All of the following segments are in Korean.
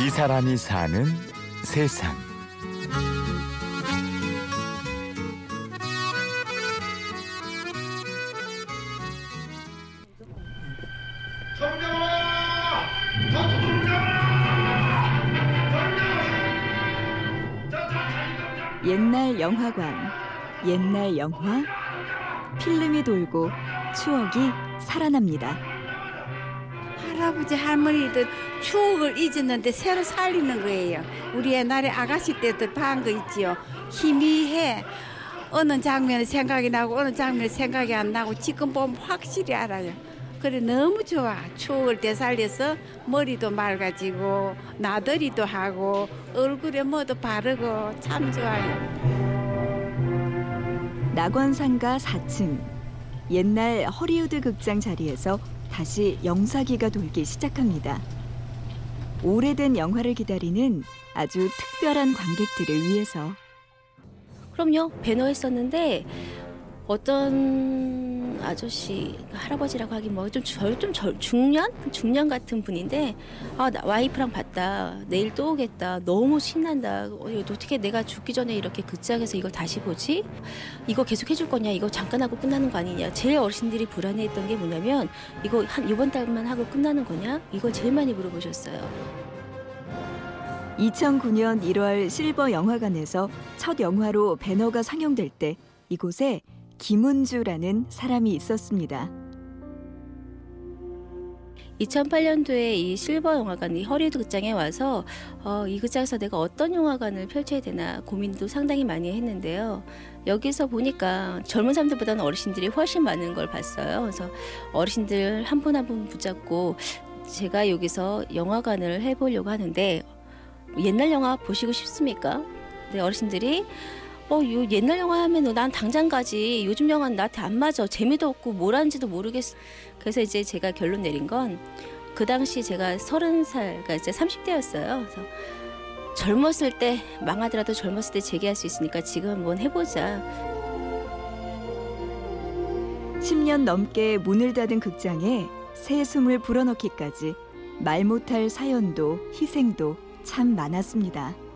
이 사람이 사는 세상. 옛날 영화관, 옛날 영화, 필름이 돌고 추억이 살아납니다. 할아버지 할머니들 추억을 잊었는데 새로 살리는 거예요. 우리 옛날에 아가씨 때도 봐한 거 있지요. 희미해. 어느 장면이 생각이 나고 어느 장면이 생각이 안 나고 지금 보면 확실히 알아요. 그래 너무 좋아. 추억을 되살려서 머리도 맑아지고 나들이도 하고 얼굴에 뭐도 바르고 참 좋아요. 낙원상가 4층. 옛날 허리우드 극장 자리에서 다시 영사기가 돌기 시작합니다. 오래된 영화를 기다리는 아주 특별한 관객들을 위해서 그럼요 배너 했었는데 어떤 아저씨 할아버지라고 하긴 뭐좀좀 중년? 중년 같은 분인데 아 나 와이프랑 봤다. 내일 또 오겠다. 너무 신난다. 어, 어떻게 내가 죽기 전에 이렇게 극장에서 이걸 다시 보지? 이거 계속 해줄 거냐? 이거 잠깐 하고 끝나는 거 아니냐? 제일 어르신들이 불안해했던 게 뭐냐면 이거 한 이번 달만 하고 끝나는 거냐? 이걸 제일 많이 물어보셨어요. 2009년 1월 실버 영화관에서 첫 영화로 배너가 상영될 때 이곳에 김은주라는 사람이 있었습니다. 2008년도에 이 실버 영화관, 이 허리우드 극장에 와서 어, 이 극장에서 내가 어떤 영화관을 펼쳐야 되나 고민도 상당히 많이 했는데요. 여기서 보니까 젊은 사람들보다는 어르신들이 훨씬 많은 걸 봤어요. 그래서 어르신들 한 분 한 분 붙잡고 제가 여기서 영화관을 해보려고 하는데 옛날 영화 보시고 싶습니까? 네, 어르신들이 어, 요 옛날 영화 하면 난 당장 가지. 요즘 영화는 나한테 안 맞아. 재미도 없고 뭘 하는지도 모르겠어. 그래서 이제 제가 결론 내린 건 그 당시 제가 서른 살, 그러니까 이제 30대였어요. 그래서 젊었을 때 망하더라도 젊었을 때 재기할 수 있으니까 지금 한번 해보자. 10년 넘게 문을 닫은 극장에 새 숨을 불어넣기까지 말 못할 사연도 희생도 참 많았습니다.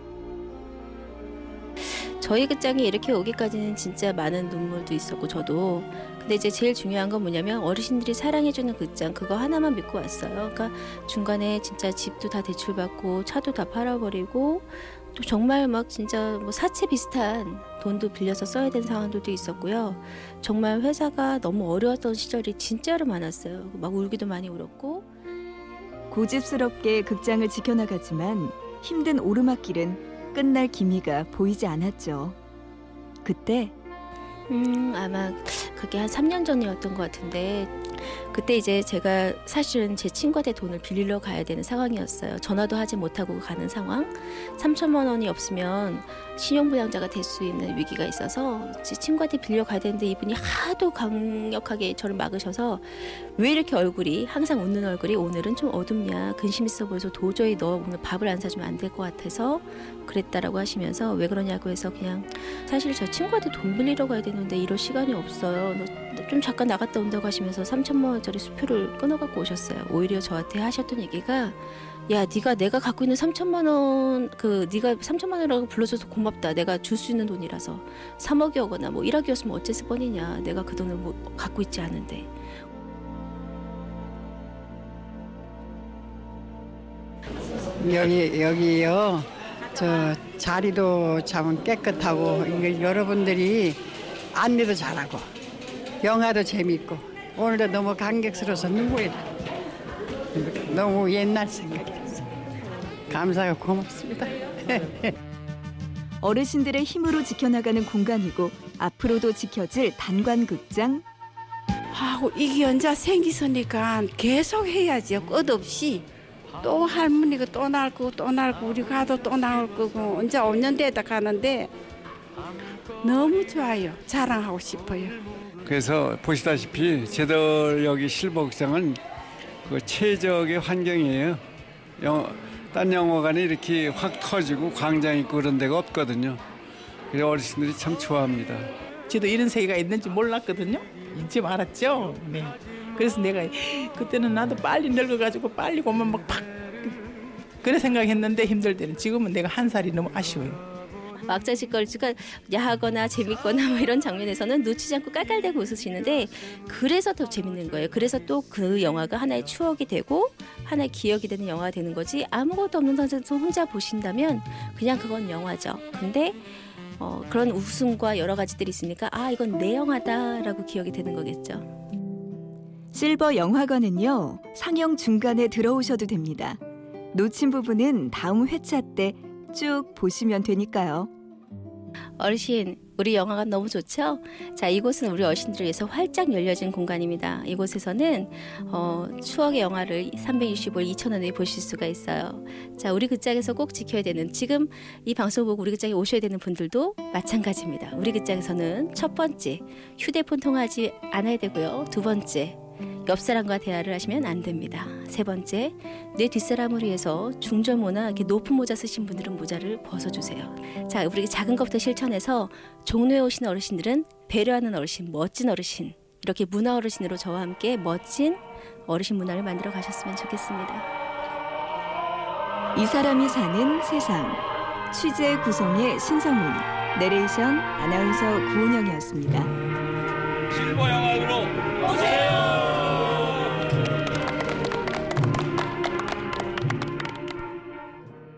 저희 극장에 이렇게 오기까지는 진짜 많은 눈물도 있었고 저도 근데 이제 제일 중요한 건 뭐냐면 어르신들이 사랑해주는 극장 그거 하나만 믿고 왔어요. 그러니까 중간에 진짜 집도 다 대출받고 차도 다 팔아버리고 또 정말 막 진짜 뭐 사채 비슷한 돈도 빌려서 써야 되는 상황들도 있었고요. 정말 회사가 너무 어려웠던 시절이 진짜로 많았어요. 막 울기도 많이 울었고 고집스럽게 극장을 지켜나가지만 힘든 오르막길은 끝날 기미가 보이지 않았죠. 그때 음 아마 그게 한 3년 전이었던 것 같은데 그때 이제 제가 사실은 제 친구한테 돈을 빌리러 가야 되는 상황이었어요. 전화도 하지 못하고 가는 상황. 3천만 원이 없으면 신용불량자가 될 수 있는 위기가 있어서 제 친구한테 빌려 가야 되는데 이분이 하도 강력하게 저를 막으셔서 왜 이렇게 얼굴이 항상 웃는 얼굴이 오늘은 좀 어둡냐 근심 있어 보여서 도저히 너 오늘 밥을 안 사주면 안 될 것 같아서 그랬다라고 하시면서 왜 그러냐고 해서 그냥 사실 저 친구한테 돈 빌리러 가야 되는데 이럴 시간이 없어요. 좀 잠깐 나갔다 온다고 하시면서 3천 만 원짜리 수표를 끊어 갖고 오셨어요. 오히려 저한테 하셨던 얘기가 야 네가 내가 갖고 있는 3천만 원 그 네가 3천만 원이라고 불러줘서 고맙다. 내가 줄 수 있는 돈이라서 3억이오거나 뭐 1억이었으면 어째서 뻔이냐. 내가 그 돈을 뭐 갖고 있지 않은데. 여기 여기요. 저 자리도 참 깨끗하고 여러분들이 안내도 잘하고 영화도 재밌고 오늘도 너무 감격스러워서 눈물이 나. 너무 옛날 생각이 났어. 감사하고 고맙습니다. 어르신들의 힘으로 지켜나가는 공간이고 앞으로도 지켜질 단관극장 하고 이게 언제 생기서니까 계속 해야죠. 끝없이. 또 할머니가 또 나올 거고 또 나올 거고 우리 가도 또 나올 거고 언제 5년 되다 가는데 너무 좋아요. 자랑하고 싶어요. 그래서 보시다시피 제들 여기 실버극장은 그 최적의 환경이에요. 영, 딴 영화관이 이렇게 확 터지고 광장 있고 그런 데가 없거든요. 그래서 어르신들이 참 좋아합니다. 저도 이런 세계가 있는지 몰랐거든요. 이제 알았죠. 네. 그래서 내가 그때는 나도 빨리 늙어가지고 빨리 고만 막 팍 그래 생각했는데 힘들 때는 지금은 내가 한 살이 너무 아쉬워요. 막자지껄지가 야하거나 재밌거나 뭐 이런 장면에서는 놓치지 않고 깔깔대고 웃으시는데 그래서 더 재밌는 거예요. 그래서 또 그 영화가 하나의 추억이 되고 하나의 기억이 되는 영화가 되는 거지 아무것도 없는 선에서 혼자 보신다면 그냥 그건 영화죠. 근데 어, 그런 웃음과 여러 가지들이 있으니까 아 이건 내 영화다라고 기억이 되는 거겠죠. 실버 영화관은요, 상영 중간에 들어오셔도 됩니다. 놓친 부분은 다음 회차 때 쭉 보시면 되니까요. 어르신, 우리 영화관 너무 좋죠? 자, 이곳은 우리 어르신들을 위해서 활짝 열려진 공간입니다. 이곳에서는 어, 추억의 영화를 365일 2,000원에 보실 수가 있어요. 자, 우리 극장에서 꼭 지켜야 되는 지금 이 방송 보고 우리 극장에 오셔야 되는 분들도 마찬가지입니다. 우리 극장에서는 첫 번째 휴대폰 통화하지 않아야 되고요. 두 번째 옆 사람과 대화를 하시면 안 됩니다. 세 번째, 내 뒷사람을 위해서 중저모나 이렇게 높은 모자 쓰신 분들은 모자를 벗어주세요. 자, 우리 작은 것부터 실천해서 종로에 오신 어르신들은 배려하는 어르신, 멋진 어르신, 이렇게 문화 어르신으로 저와 함께 멋진 어르신 문화를 만들어 가셨으면 좋겠습니다. 이 사람이 사는 세상. 취재 구성의 신성훈, 내레이션 아나운서 구은영이었습니다.